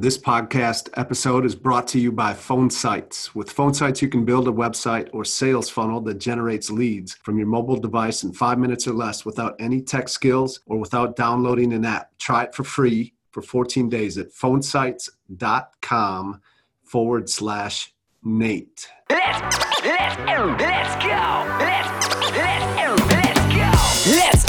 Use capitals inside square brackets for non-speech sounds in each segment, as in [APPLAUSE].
This podcast episode is brought to you by Phone Sites. With Phone Sites, you can build a website or sales funnel that generates leads from your mobile device in five minutes or less without any tech skills or without downloading an app. Try it for free for 14 days at phonesites.com forward slash Nate. Let's, let's, let's go. Let's, let's, let's go. Let's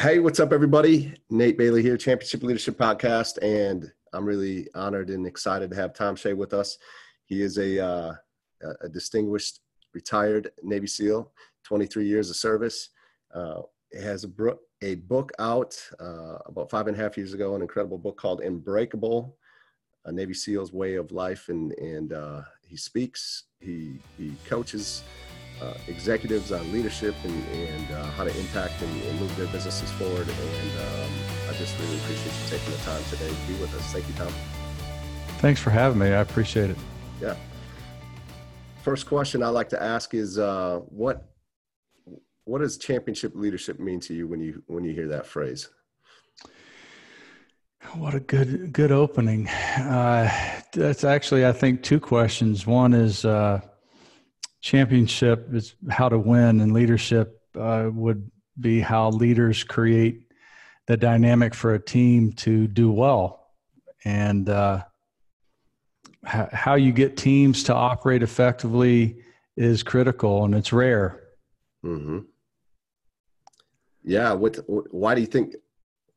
Hey, what's up, everybody? Nate Bailey here, Championship Leadership Podcast, and I'm really honored and excited to have Thom Shea with us. He is a, uh, a distinguished retired Navy SEAL, 23 years of service. Uh, has a, bro- a book out uh, about five and a half years ago, an incredible book called Unbreakable, a Navy SEAL's Way of Life, and, and uh, he speaks, he, he coaches uh, executives on leadership and, and uh, how to impact and, and move their businesses forward. And um, I just really appreciate you taking the time today to be with us. Thank you, Thom. Thanks for having me. I appreciate it. Yeah. First question I like to ask is uh, what what does championship leadership mean to you when you when you hear that phrase? What a good good opening. Uh, that's actually, I think, two questions. One is uh, championship is how to win, and leadership uh, would be how leaders create the dynamic for a team to do well, and uh, how, how you get teams to operate effectively is critical, and it's rare. Mm-hmm. Yeah. What? Why do you think?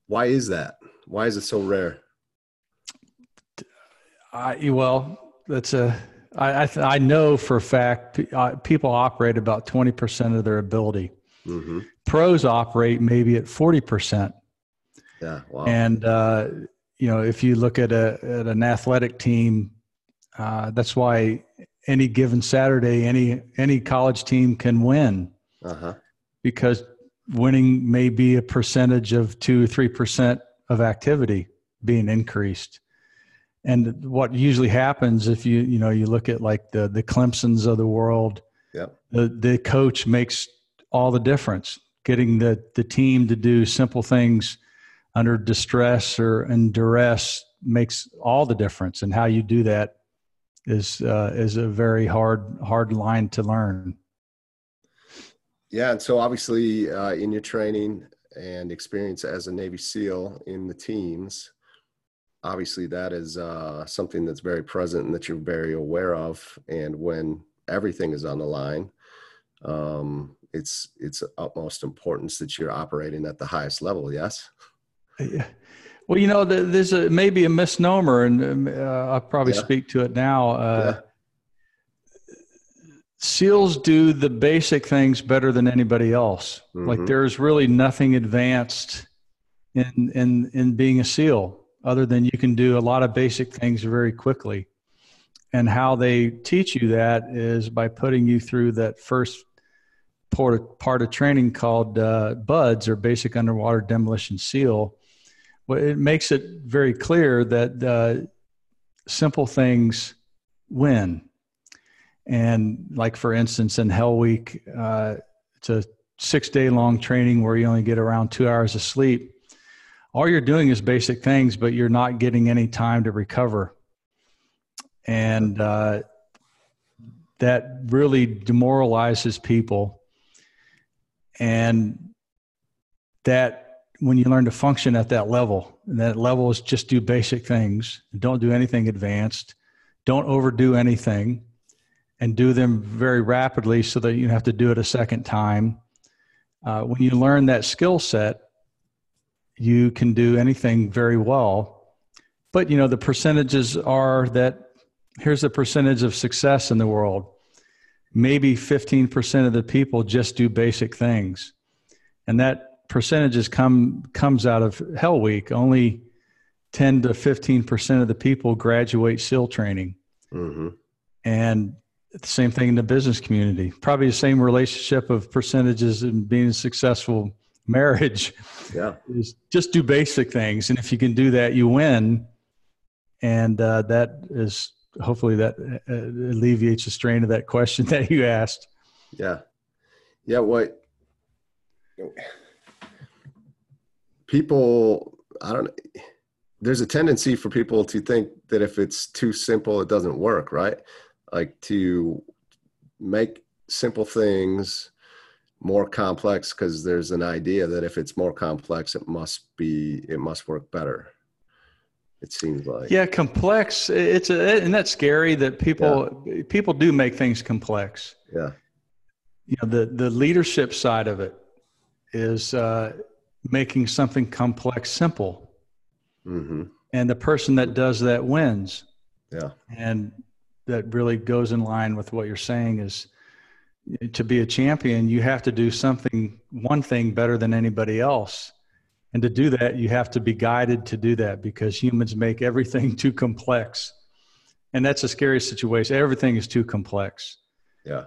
Why is that? Why is it so rare? I well, that's a I I, th- I know for a fact p- uh, people operate about twenty percent of their ability. Mm-hmm. Pros operate maybe at forty percent, Yeah. Wow. and uh, you know if you look at a at an athletic team, uh, that's why any given Saturday, any any college team can win uh huh. because winning may be a percentage of two or three percent of activity being increased and what usually happens if you you know you look at like the the clemsons of the world Yep. the the coach makes all the difference. Getting the the team to do simple things under distress or in duress makes all the difference. And how you do that is uh, is a very hard hard line to learn. Yeah, and so obviously uh, in your training and experience as a Navy SEAL in the teams, obviously that is uh, something that's very present and that you're very aware of. And when everything is on the line, um, it's it's utmost importance that you're operating at the highest level. Yes. Yeah. Well, you know, th- there's a maybe a misnomer, and um, uh, I'll probably Yeah. speak to it now. Uh, Yeah. SEALs do the basic things better than anybody else. Like Mhm. there's really nothing advanced in in in being a SEAL other than you can do a lot of basic things very quickly. And how they teach you that is by putting you through that first part of, part of training called uh, BUD/S or Basic Underwater Demolition SEAL. Well, it makes it very clear that uh, simple things win. And like for instance, in Hell Week, uh, it's a six day long training where you only get around two hours of sleep. All you're doing is basic things, but you're not getting any time to recover. And uh, that really demoralizes people. And that when you learn to function at that level, and that level is just do basic things, don't do anything advanced, don't overdo anything, and do them very rapidly so that you have to do it a second time. Uh, when you learn that skill set, you can do anything very well. But you know the percentages are that here's the percentage of success in the world. Maybe 15% of the people just do basic things. And that percentages come comes out of Hell Week. Only 10 to 15% of the people graduate SEAL training. Mm-hmm. And the same thing in the business community. Probably the same relationship of percentages and being successful marriage. Yeah. Is just do basic things. And if you can do that, you win. And uh, that is hopefully that uh, alleviates the strain of that question [LAUGHS] that you asked. Yeah. Yeah. What people, I don't there's a tendency for people to think that if it's too simple, it doesn't work, right? Like to make simple things more complex because there's an idea that if it's more complex, it must be, it must work better it seems like. Yeah complex it's a and that's scary that people yeah. people do make things complex. Yeah. You know the the leadership side of it is uh, making something complex simple. Mm-hmm. and the person that does that wins. Yeah. And that really goes in line with what you're saying is to be a champion you have to do something one thing better than anybody else and to do that, you have to be guided to do that because humans make everything [LAUGHS] too complex. And that's a scary situation. Everything is too complex. Yeah.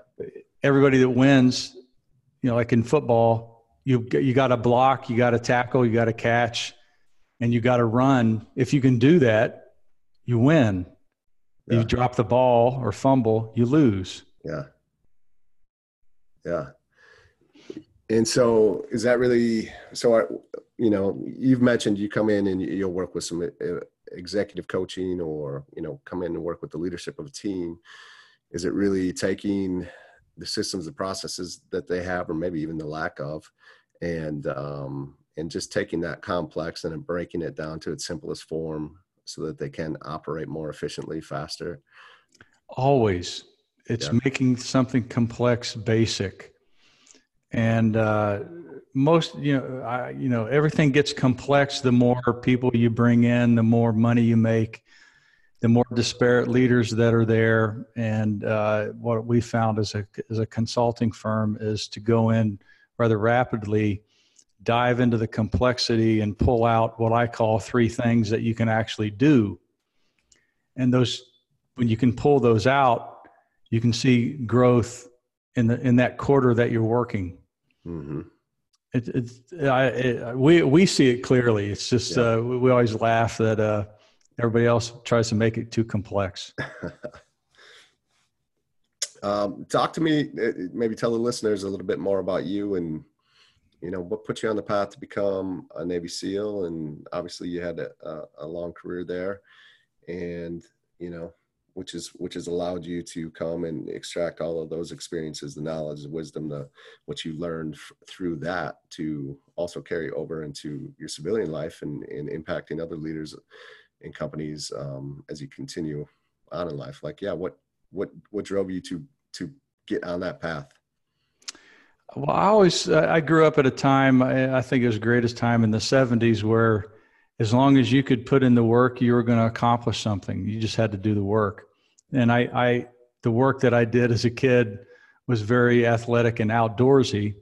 Everybody that wins, you know, like in football, you you got to block, you got to tackle, you got to catch, and you got to run. If you can do that, you win. Yeah. You drop the ball or fumble, you lose. Yeah. Yeah. And so, is that really so? I, you know, you've mentioned you come in and you'll work with some uh, executive coaching or, you know, come in and work with the leadership of a team. Is it really taking the systems, the processes that they have, or maybe even the lack of, and, um, and just taking that complex and breaking it down to its simplest form so that they can operate more efficiently, faster? Always. It's yeah. making something complex basic. And, uh, most you know I, you know everything gets complex the more people you bring in the more money you make the more disparate leaders that are there and uh, what we found as a as a consulting firm is to go in rather rapidly dive into the complexity and pull out what i call three things that you can actually do and those when you can pull those out you can see growth in the in that quarter that you're working mm-hmm. It, it's I, it, we we see it clearly. It's just yeah. uh, we always laugh that uh, everybody else tries to make it too complex. [LAUGHS] um, talk to me. Uh, maybe tell the listeners a little bit more about you and you know what put you on the path to become a Navy SEAL. And obviously, you had a, a long career there, and you know which is which has allowed you to come and extract all of those experiences the knowledge the wisdom the what you learned f- through that to also carry over into your civilian life and, and impacting other leaders in companies um, as you continue on in life like yeah what what what drove you to to get on that path well i always i grew up at a time i think it was greatest time in the 70s where as long as you could put in the work, you were going to accomplish something. You just had to do the work. And I, I, the work that I did as a kid was very athletic and outdoorsy.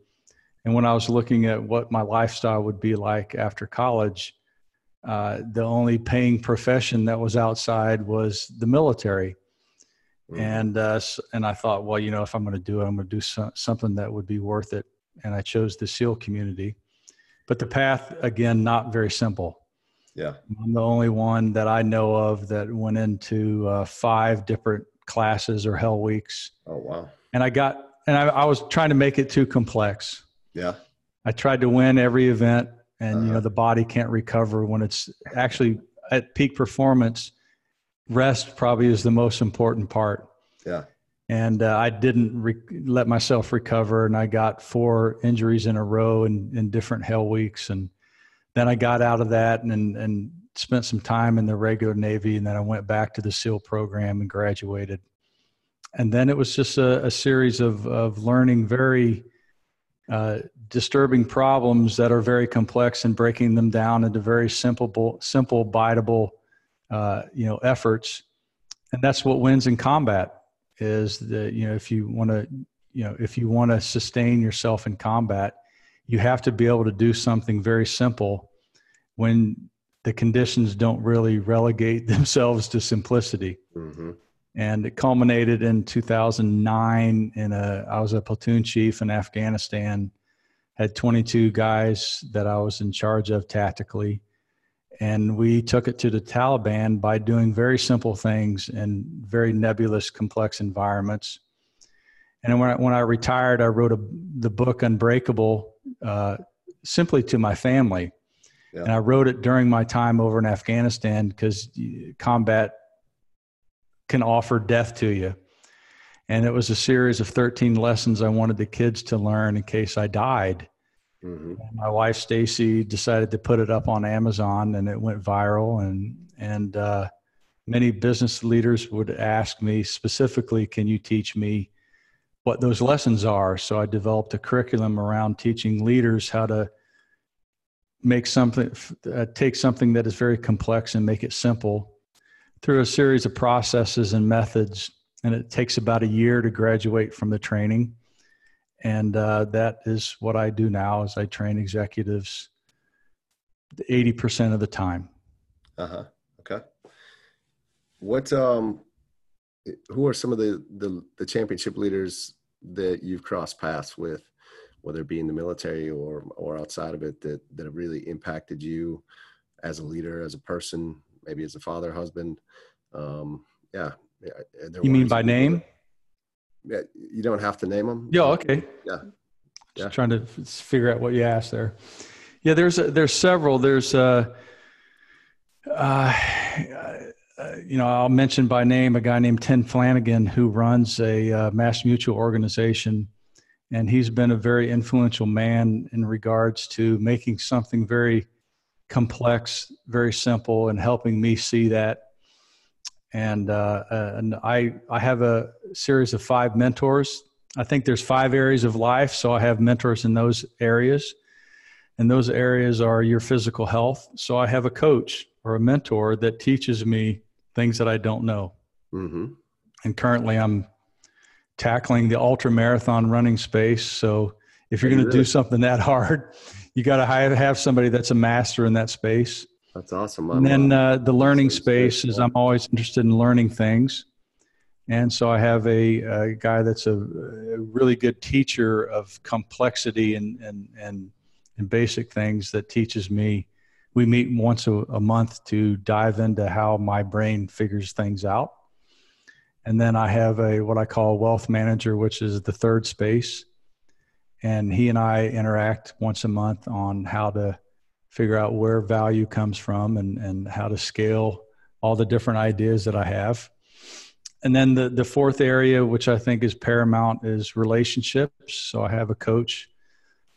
And when I was looking at what my lifestyle would be like after college, uh, the only paying profession that was outside was the military. Mm-hmm. And uh, and I thought, well, you know, if I'm going to do it, I'm going to do so, something that would be worth it. And I chose the SEAL community. But the path, again, not very simple. Yeah. I'm the only one that I know of that went into uh, five different classes or hell weeks. Oh wow! And I got and I, I was trying to make it too complex. Yeah. I tried to win every event, and Uh-huh. you know the body can't recover when it's actually at peak performance. Rest probably is the most important part. Yeah. And uh, I didn't re- let myself recover, and I got four injuries in a row in, in different hell weeks, and then I got out of that and and spent some time in the regular Navy, and then I went back to the SEAL program and graduated. And then it was just a, a series of of learning very uh, disturbing problems that are very complex and breaking them down into very simple, simple, biteable, uh, you know, efforts. And that's what wins in combat is that, you know, if you want to, you know, if you want to sustain yourself in combat, you have to be able to do something very simple when the conditions don't really relegate [LAUGHS] themselves to simplicity. Hmm and it culminated in 2009 in a i was a platoon chief in afghanistan had 22 guys that i was in charge of tactically. And we took it to the taliban by doing very simple things in very nebulous complex environments. And when I, when I retired i wrote a, the book unbreakable uh, simply to my family Yeah. and i wrote it during my time over in afghanistan because combat can offer death to you. And it was a series of 13 lessons I wanted the kids to learn in case I died. hmm My wife Stacy decided to put it up on Amazon, and it went viral. And and uh, many business leaders would ask me specifically, "Can you teach me what those lessons are?" So I developed a curriculum around teaching leaders how to make something, uh, take something that is very complex and make it simple through a series of processes and methods. And it takes about a year to graduate from the training and uh, that is what I do now is I train executives 80% of the time. Uh huh. Okay. What um, who are some of the, the the championship leaders that you've crossed paths with, whether it be in the military or or outside of it, that that have really impacted you as a leader, as a person, maybe as a father, husband? Um, yeah. yeah. You mean by name? Yeah, you don't have to name them. Yeah, okay. Yeah. Just Yeah. trying to figure out what you asked there. Yeah, there's a, there's several. There's uh, uh, you know, I'll mention by name a guy named Tim Flanagan who runs a uh, Mass Mutual organization, and he's been a very influential man in regards to making something very complex, very simple, and helping me see that. And uh, uh, and I I have a series of five mentors I think there's five areas of life, so I have mentors in those areas. And those areas are your physical health. So I have a coach or a mentor that teaches me things that I don't know. Mm-hmm. And currently I'm tackling the ultra marathon running space. So if you're going to do something that hard, you got to have, have somebody that's a master in that space. That's awesome. And then uh, the learning space, space is. I'm always interested in learning things. And so I have a, a guy that's a, a really good teacher of complexity and, and, and, and basic things that teaches me. We meet once a, a month to dive into how my brain figures things out. And then I have a what I call wealth manager, which is the third space. And he and I interact once a month on how to figure out where value comes from and, and how to scale all the different ideas that I have. And then the, the fourth area, which I think is paramount, is relationships. So I have a coach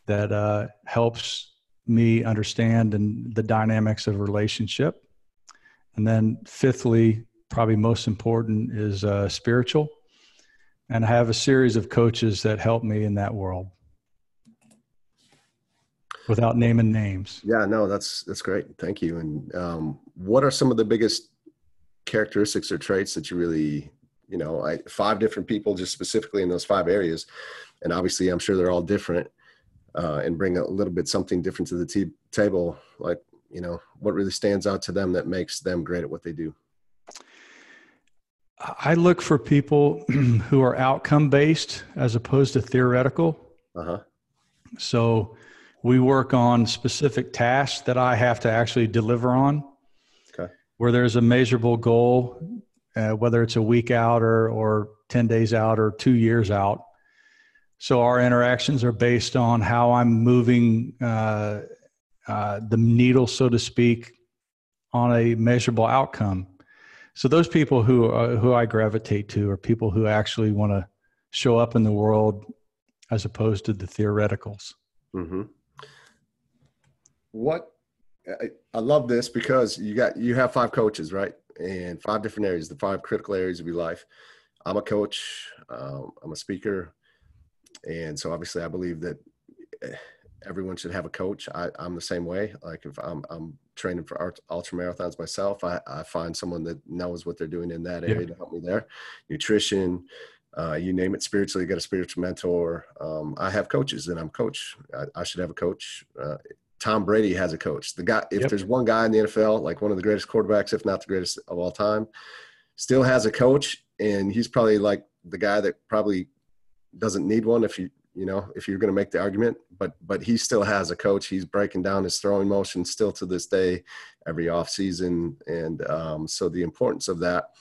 that uh, helps me understand and the dynamics of relationship. And then fifthly, probably most important, is uh, spiritual. And I have a series of coaches that help me in that world without naming names. Yeah, no, that's that's great. Thank you. And um, what are some of the biggest characteristics or traits that you really, you know, I, five different people just specifically in those five areas, and obviously I'm sure they're all different, uh, and bring a little bit something different to the t- table. Like, you know, what really stands out to them that makes them great at what they do. I look for people [CLEARS THROAT] who are outcome based as opposed to theoretical. Uh huh. So we work on specific tasks that I have to actually deliver on. Okay. Where there's a measurable goal uh, whether it's a week out or, or 10 days out or two years out. So our interactions are based on how I'm moving uh, uh, the needle, so to speak, on a measurable outcome. So those people who uh, who I gravitate to are people who actually want to show up in the world as opposed to the theoreticals. Mm-hmm. What I, I love this because you got you have five coaches, right? And five different areas, the five critical areas of your life. I'm a coach. Um, I'm a speaker, and so obviously I believe that eh, everyone should have a coach. I, am the same way. Like if I'm, I'm training for ultra marathons myself, I, I, find someone that knows what they're doing in that area yeah. to help me there. Nutrition, uh, you name it. Spiritually, you got a spiritual mentor. Um, I have coaches, and I'm coach. I, I should have a coach. Uh, Tom Brady has a coach. The guy, if yep. there's one guy in the NFL, like one of the greatest quarterbacks, if not the greatest of all time, still has a coach, and he's probably like the guy that probably doesn't need one if you you know if you're going to make the argument but but he still has a coach he's breaking down his throwing motion still to this day every off season and um, so the importance of that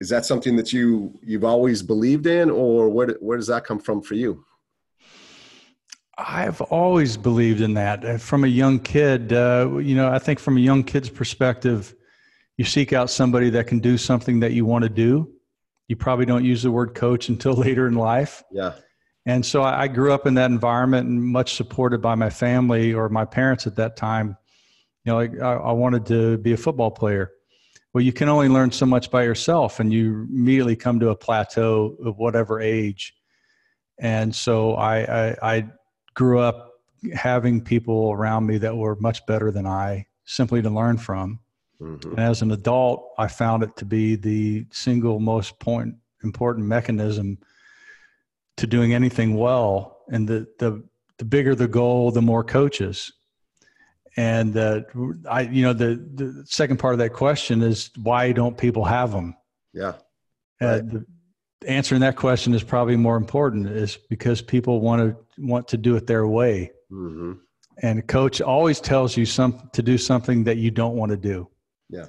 is that something that you you've always believed in or where where does that come from for you I've always believed in that. Uh, from a young kid, uh, you know, I think from a young kid's perspective, you seek out somebody that can do something that you want to do. You probably don't use the word coach until [LAUGHS] later in life. Yeah. And so I grew up in that environment and much supported by my family or my parents at that time. You know, I, I wanted to be a football player. Well, you can only learn so much by yourself, and you immediately come to a plateau of whatever age. And so I, I, I grew up having people around me that were much better than I simply to learn from. Mm-hmm. And as an adult, I found it to be the single most point, important mechanism to doing anything well. And the, the, the bigger the goal, the more coaches. And uh, I, you know, the, the second part of that question is why don't people have them? Yeah. Uh, right. Uh, the, answering that question is probably more important is because people want to want to do it their way. Mm-hmm. And a coach always tells you some to do something that you don't want to do. Yeah.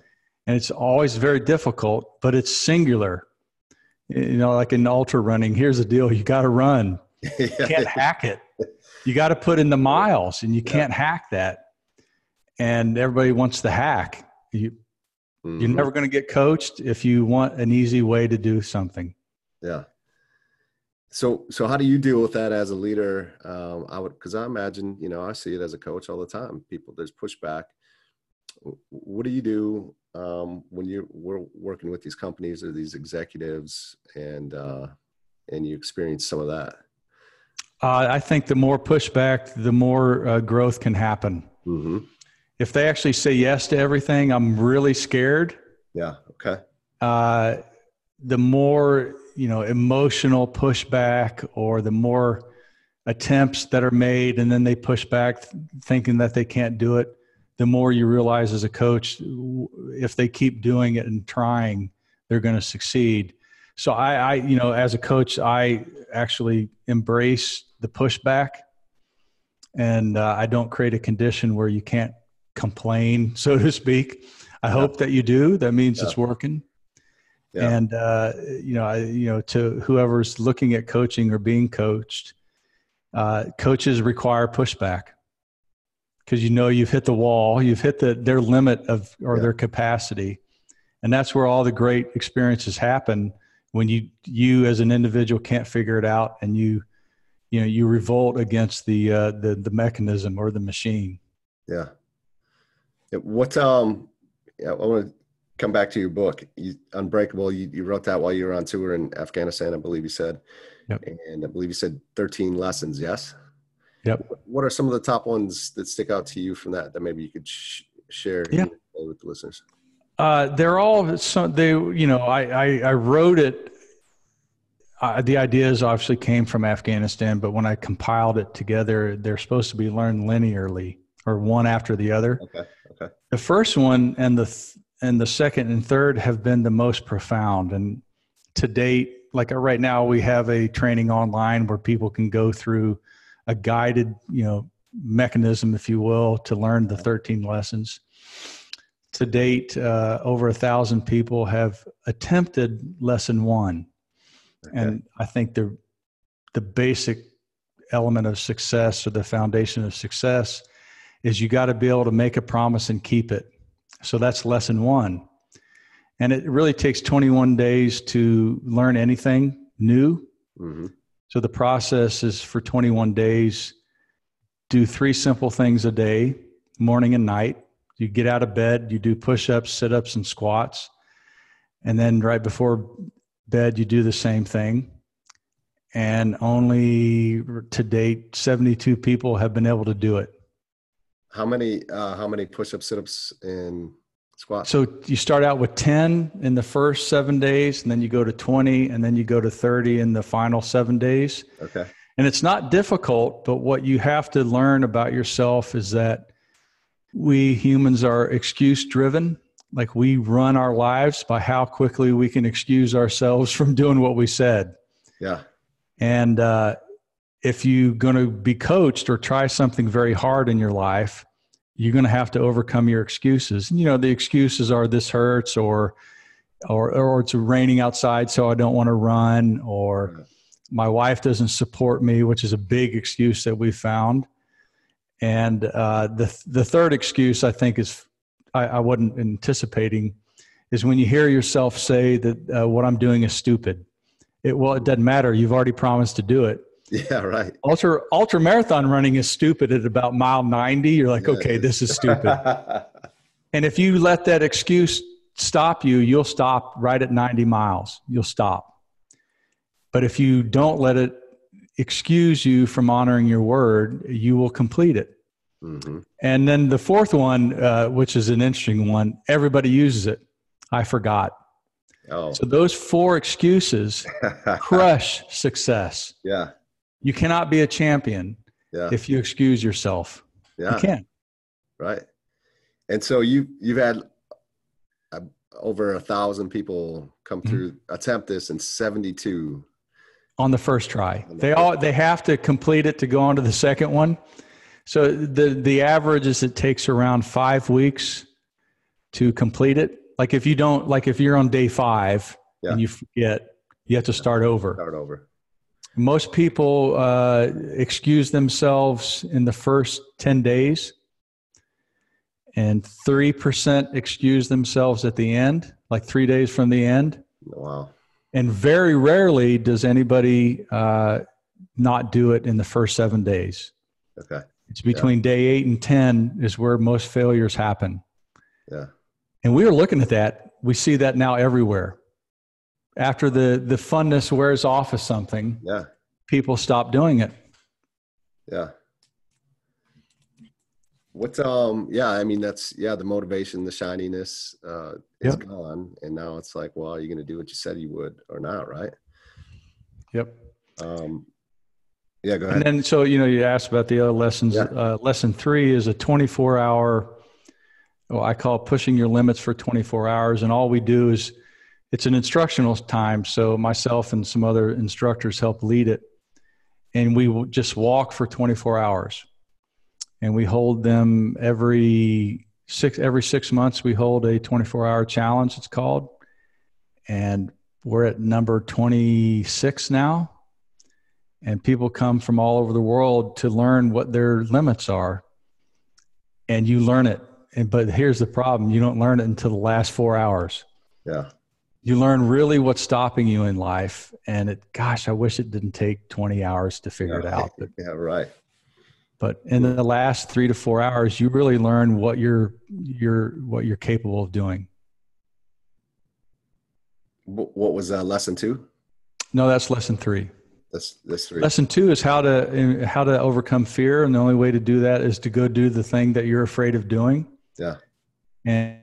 And it's always very difficult, but it's singular you know, like in ultra running, here's the deal: you got to run. [LAUGHS] You can't hack it. You got to put in the miles, and you can't yeah. hack that. And everybody wants to hack. You, mm-hmm. You're never going to get coached if you want an easy way to do something. Yeah. So, so how do you deal with that as a leader? Um, I would, because I imagine, you know, I see it as a coach all the time. People, there's pushback. What do you do um, when you're working with these companies or these executives and uh, and you experience some of that? Uh, I think the more pushback, the more uh, growth can happen. Mm-hmm. If they actually say yes to everything, I'm really scared. Yeah. Okay. Uh, the more you know, emotional pushback, or the more attempts that are made, and then they push back, thinking that they can't do it the more you realize as a coach, if they keep doing it and trying, they're going to succeed. So I, I, you know, as a coach, I actually embrace the pushback, and uh, I don't create a condition where you can't complain, so to speak. I yeah. hope that you do. That means yeah. it's working. Yeah. And uh, you know, I, you know, to whoever's looking at coaching or being coached, uh, coaches require pushback because you know you've hit the wall, you've hit the their limit of or yeah. their capacity, and that's where all the great experiences happen when you you as an individual can't figure it out and you you know you revolt against the uh, the the mechanism or the machine. Yeah. What um, yeah, I want to come back to your book, you, Unbreakable. You, you wrote that while you were on tour in Afghanistan, I believe you said. Yep. And I believe you said 13 lessons. Yes. Yep. What are some of the top ones that stick out to you from that that maybe you could sh- share yeah. with the listeners? Uh, they're all some. They, you know, I I, I wrote it. Uh, the ideas obviously came from Afghanistan, but when I compiled it together, they're supposed to be learned linearly or one after the other. Okay. Okay. The first one and the th- and the second and third have been the most profound, and to date, like right now, we have a training online where people can go through a guided, you know, mechanism, if you will, to learn the 13 lessons. to date, uh, over a thousand people have attempted lesson one, okay. and I think the the basic element of success or the foundation of success is you got to be able to make a promise and keep it. So that's lesson one. And it really takes 21 days to learn anything new. Mm-hmm. So the process is for 21 days, do three simple things a day, morning and night. You get out of bed, you do push ups, sit ups, and squats. And then right before bed, you do the same thing. And only to date, 72 people have been able to do it. How many, uh, how many push ups, sit ups, and squats? So you start out with 10 in the first seven days, and then you go to 20, and then you go to 30 in the final seven days. Okay. And it's not difficult, but what you have to learn about yourself is that we humans are excuse driven. Like we run our lives by how quickly we can excuse ourselves [LAUGHS] from doing what we said. Yeah. And uh, if you're going to be coached or try something very hard in your life, you're going to have to overcome your excuses. You know, the excuses are this hurts or, or, or it's raining outside, so I don't want to run, or my wife doesn't support me, which is a big excuse that we found. And uh, the the third excuse I think is I, I, wasn't anticipating is when you hear yourself say that uh, what I'm doing is stupid. It well, it doesn't matter. You've already promised to do it. Yeah, right. Ultra ultra marathon running is stupid at about mile 90. You're like, yeah, okay, this is [LAUGHS] stupid. and if you let that excuse stop you, you'll stop right at 90 miles. You'll stop. But if you don't let it excuse you from honoring your word, you will complete it. Mm-hmm. And then the fourth one, uh, which is an interesting one, everybody uses it. I forgot. Oh. So those four excuses [LAUGHS] crush success. Yeah. You cannot be a champion yeah. if you excuse yourself. Yeah. You can't. Right. And so you you've had uh, over a thousand people come mm-hmm. through mm-hmm. attempt this and 72 on the first try. The they first all they have to complete it to go on to the second one. So the the average is it takes around 5 weeks to complete it. Like if you don't like if you're on day 5 yeah. and you forget, you have to start over. Start over. Most people uh, excuse themselves in the first 10 days, and 3% excuse themselves at the end, like three days from the end. Wow. And very rarely does anybody uh, not do it in the first seven days. Okay. It's between yeah. day eight and 10 is where most failures happen. Yeah. And we are looking at that. We see that now everywhere after the the funness wears off of something yeah. people stop doing it. Yeah. What's um yeah i mean that's yeah the motivation the shininess uh is yep. gone. And now it's like well are you're gonna do what you said you would or not right? Yep. Um yeah go ahead. and then so you know you asked about the other lessons. Yeah. uh, lesson three is a 24 hour well i call pushing your limits for 24 hours. And all we do is it's an instructional time. So myself and some other instructors help lead it. And we just walk for 24 hours. And we hold them every six every six months we hold a 24 hour challenge, it's called. And we're at number 26 now. And people come from all over the world to learn what their limits are. And you learn it. And but here's the problem, you don't learn it until the last four hours. Yeah you learn really what's stopping you in life and it gosh i wish it didn't take 20 hours to figure yeah, it out but, yeah right. But in the last three to four hours you really learn what you're you're what you're capable of doing. What was uh, lesson two? No that's lesson three. That's that's three. Lesson two is how to how to overcome fear and the only way to do that is to go do the thing that you're afraid of doing. Yeah. And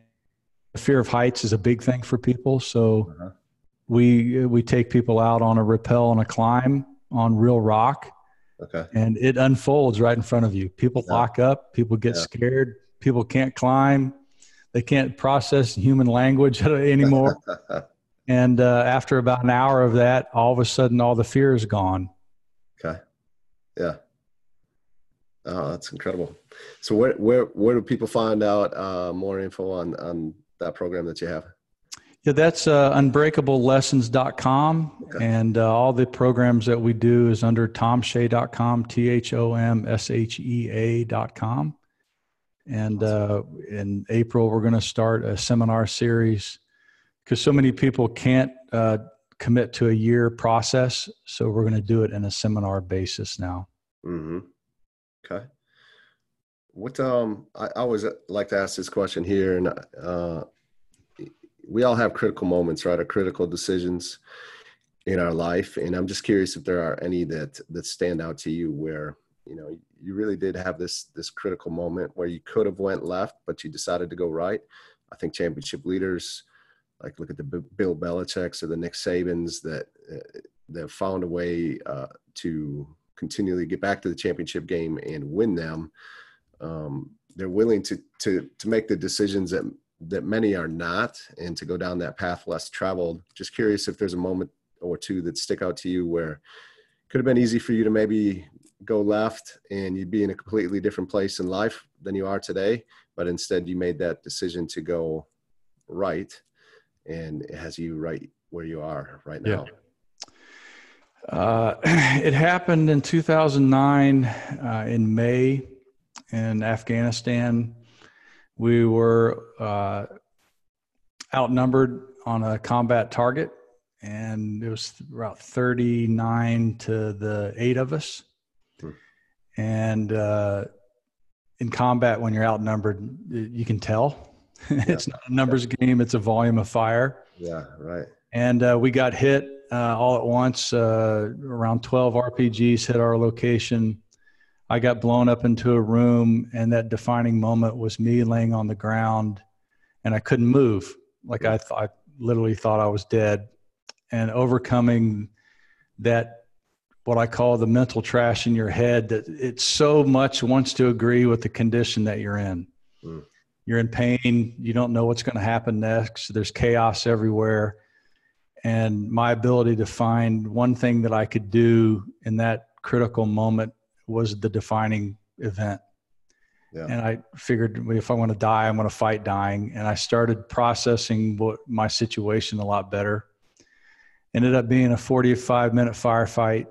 fear of heights is a big thing for people. So uh-huh. we we take people out on a rappel and a climb on real rock. Okay. And it unfolds right in front of you. People yeah. lock up. People get yeah. scared. People can't climb. They can't process human language [LAUGHS] anymore. [LAUGHS] and uh, after about an hour of that, all of a sudden, all the fear is gone. Okay. Yeah. Oh, that's incredible. So where where where do people find out uh, more info on on that program that you have? Yeah, that's uh, unbreakablelessons.com. Okay. And uh, all the programs that we do is under thomshea.com, T H O M S H E A.com. And uh, in April, we're going to start a seminar series because so many people can't uh, commit to a year process. So we're going to do it in a seminar basis now. Mm-hmm. Okay. What um I, I always like to ask this question here, and uh, we all have critical moments, right? Or critical decisions in our life, and I'm just curious if there are any that that stand out to you where you know you really did have this this critical moment where you could have went left, but you decided to go right. I think championship leaders, like look at the Bill Belichick's or the Nick Sabans that uh, that found a way uh, to continually get back to the championship game and win them, um, they're willing to to to make the decisions that that many are not, and to go down that path less traveled. Just curious if there's a moment or two that stick out to you where it could have been easy for you to maybe go left and you'd be in a completely different place in life than you are today, but instead you made that decision to go right, and it has you right where you are right now. Yeah. Uh, [CLEARS THROAT] it happened in 2009 uh, in May in Afghanistan. We were uh, outnumbered on a combat target, and it was about 39 to the eight of us. Hmm. And uh, in combat, when you're outnumbered, you can tell. [LAUGHS] Yeah. it's not a numbers yeah. game; it's a volume of fire. Yeah, right. And uh, we got hit uh, all at once. Uh, around 12 RPGs hit our location. I got blown up into a room, and that defining moment was me laying on the ground, and I couldn't move. Like I, th- I literally thought I was dead, and overcoming that, what I call the mental trash in your head, that it so much wants to agree with the condition that you're in. Mm. You're in pain. You don't know what's going to happen next. There's chaos everywhere and my ability to find one thing that I could do in that critical moment was the defining event. Yeah. And I figured if I want to die, I'm going to fight dying. And I started processing what my situation a lot better. Ended up being a 45 minute firefight,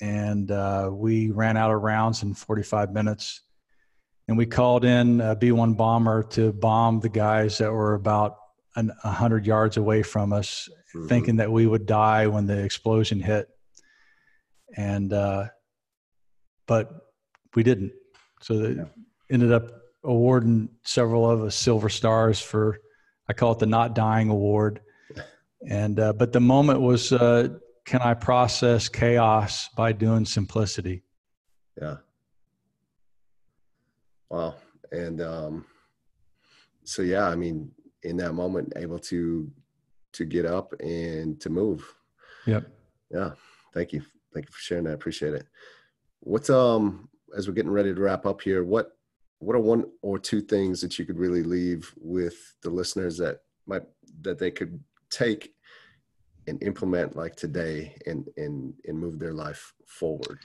and uh, we ran out of rounds in 45 minutes. And we called in a B 1 bomber to bomb the guys that were about a 100 yards away from us mm-hmm. thinking that we would die when the explosion hit. And, uh, but we didn't. So they yeah. ended up awarding several of us silver stars for, I call it the not dying award. And, uh, but the moment was, uh, can I process chaos by doing simplicity? Yeah. Wow. And, um, so yeah, I mean, in that moment, able to to get up and to move. Yep. Yeah. Thank you. Thank you for sharing that. I appreciate it. What's um as we're getting ready to wrap up here, what what are one or two things that you could really leave with the listeners that might that they could take and implement like today and and and move their life forward?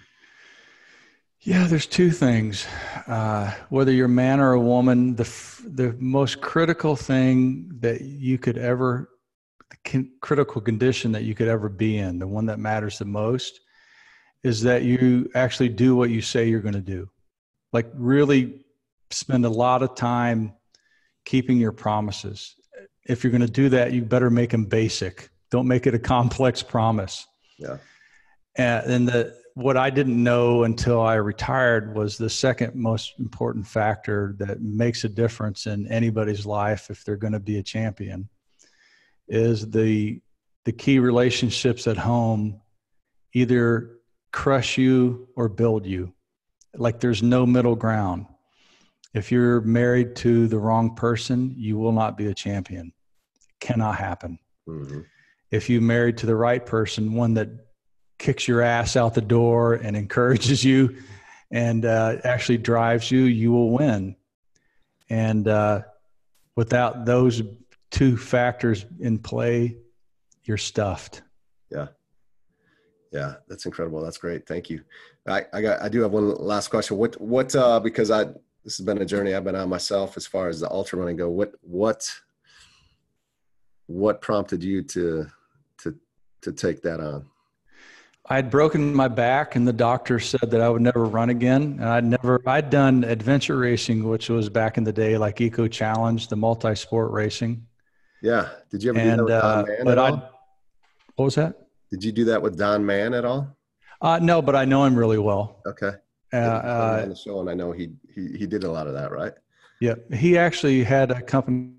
Yeah, there's two things. Uh, whether you're a man or a woman, the the most critical thing that you could ever con- critical condition that you could ever be in, the one that matters the most, is that you actually do what you say you're going to do. Like, really spend a lot of time keeping your promises. If you're going to do that, you better make them basic. Don't make it a [LAUGHS] complex promise. Yeah. And the what I didn't know until I retired was the second most important factor that makes a difference in anybody's life if they're going to be a champion is the the key relationships at home either crush you or build you. Like there's no middle ground. If you're married to the wrong person you will not be a champion. It cannot happen. Mm-hmm. if you married to the right person one that kicks your ass out the door and [LAUGHS] encourages you and uh, actually drives you you will win. And uh, without those two factors in play, you're stuffed. Yeah. That's incredible. That's great. Thank you. I, I got I do have one last question. What what uh because I this has been a journey I've been on myself as far as the ultra running go. What what what prompted you to to to take that on? I had broken my back, and the doctor said that I would never run again. And I'd never, I'd done adventure racing, which was back in the day, like Eco Challenge, the multi-sport racing. Yeah. Did you ever and, do that uh, but I, what was that? Did you do that with Don Mann at all? Uh, no, but I know him really well. Okay. Uh, uh, on the show, and I know he, he he did a lot of that, right? Yeah, he actually had a company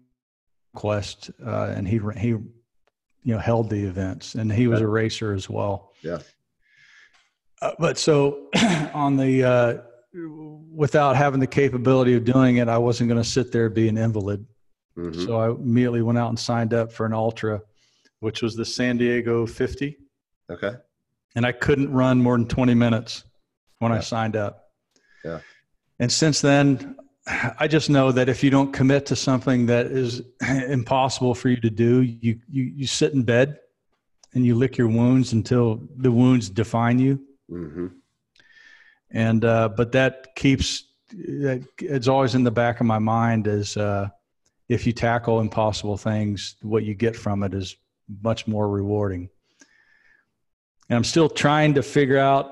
quest, uh, and he he you know held the events, and he was a racer as well. Yeah. Uh, but so [CLEARS THROAT] on the uh, without having the capability of doing it, I wasn't going to sit there be an invalid. Mm-hmm. So I immediately went out and signed up for an ultra, which was the San Diego 50. Okay. And I couldn't run more than 20 minutes when yeah. I signed up. Yeah. And since then, I just know that if you don't commit to something that is [LAUGHS] impossible for you to do, you you you sit in bed and you lick your wounds until the wounds define you. Mm-hmm. And uh, but that keeps it's always in the back of my mind is, uh, if you tackle impossible things, what you get from it is much more rewarding. And I'm still trying to figure out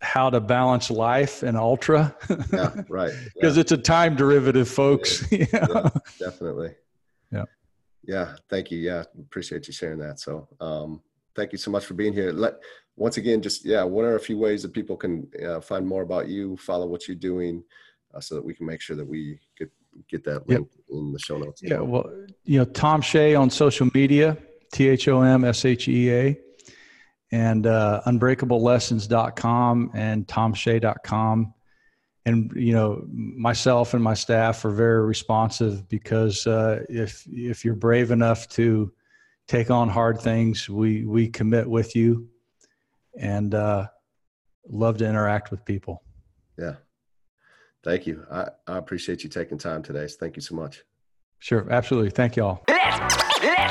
how to balance life and ultra. [LAUGHS] yeah, right. Because yeah. it's a time derivative, folks. [LAUGHS] Yeah, yeah, definitely. Yeah. Yeah. Thank you. Yeah. Appreciate you sharing that. So, um, thank you so much for being here. Let once again, just yeah, what are a few ways that people can uh, find more about you, follow what you're doing, uh, so that we can make sure that we get get that link yep. in the show notes. Yeah. Well, you know, Thom Shea on social media, T H O M S H E A and uh, unbreakablelessons.com and thomshea.com. And, you know, myself and my staff are very responsive because uh, if, if you're brave enough to take on hard things, we, we commit with you and uh, love to interact with people. Yeah. Thank you. I, I appreciate you taking time today. So thank you so much. Sure. Absolutely. Thank you all.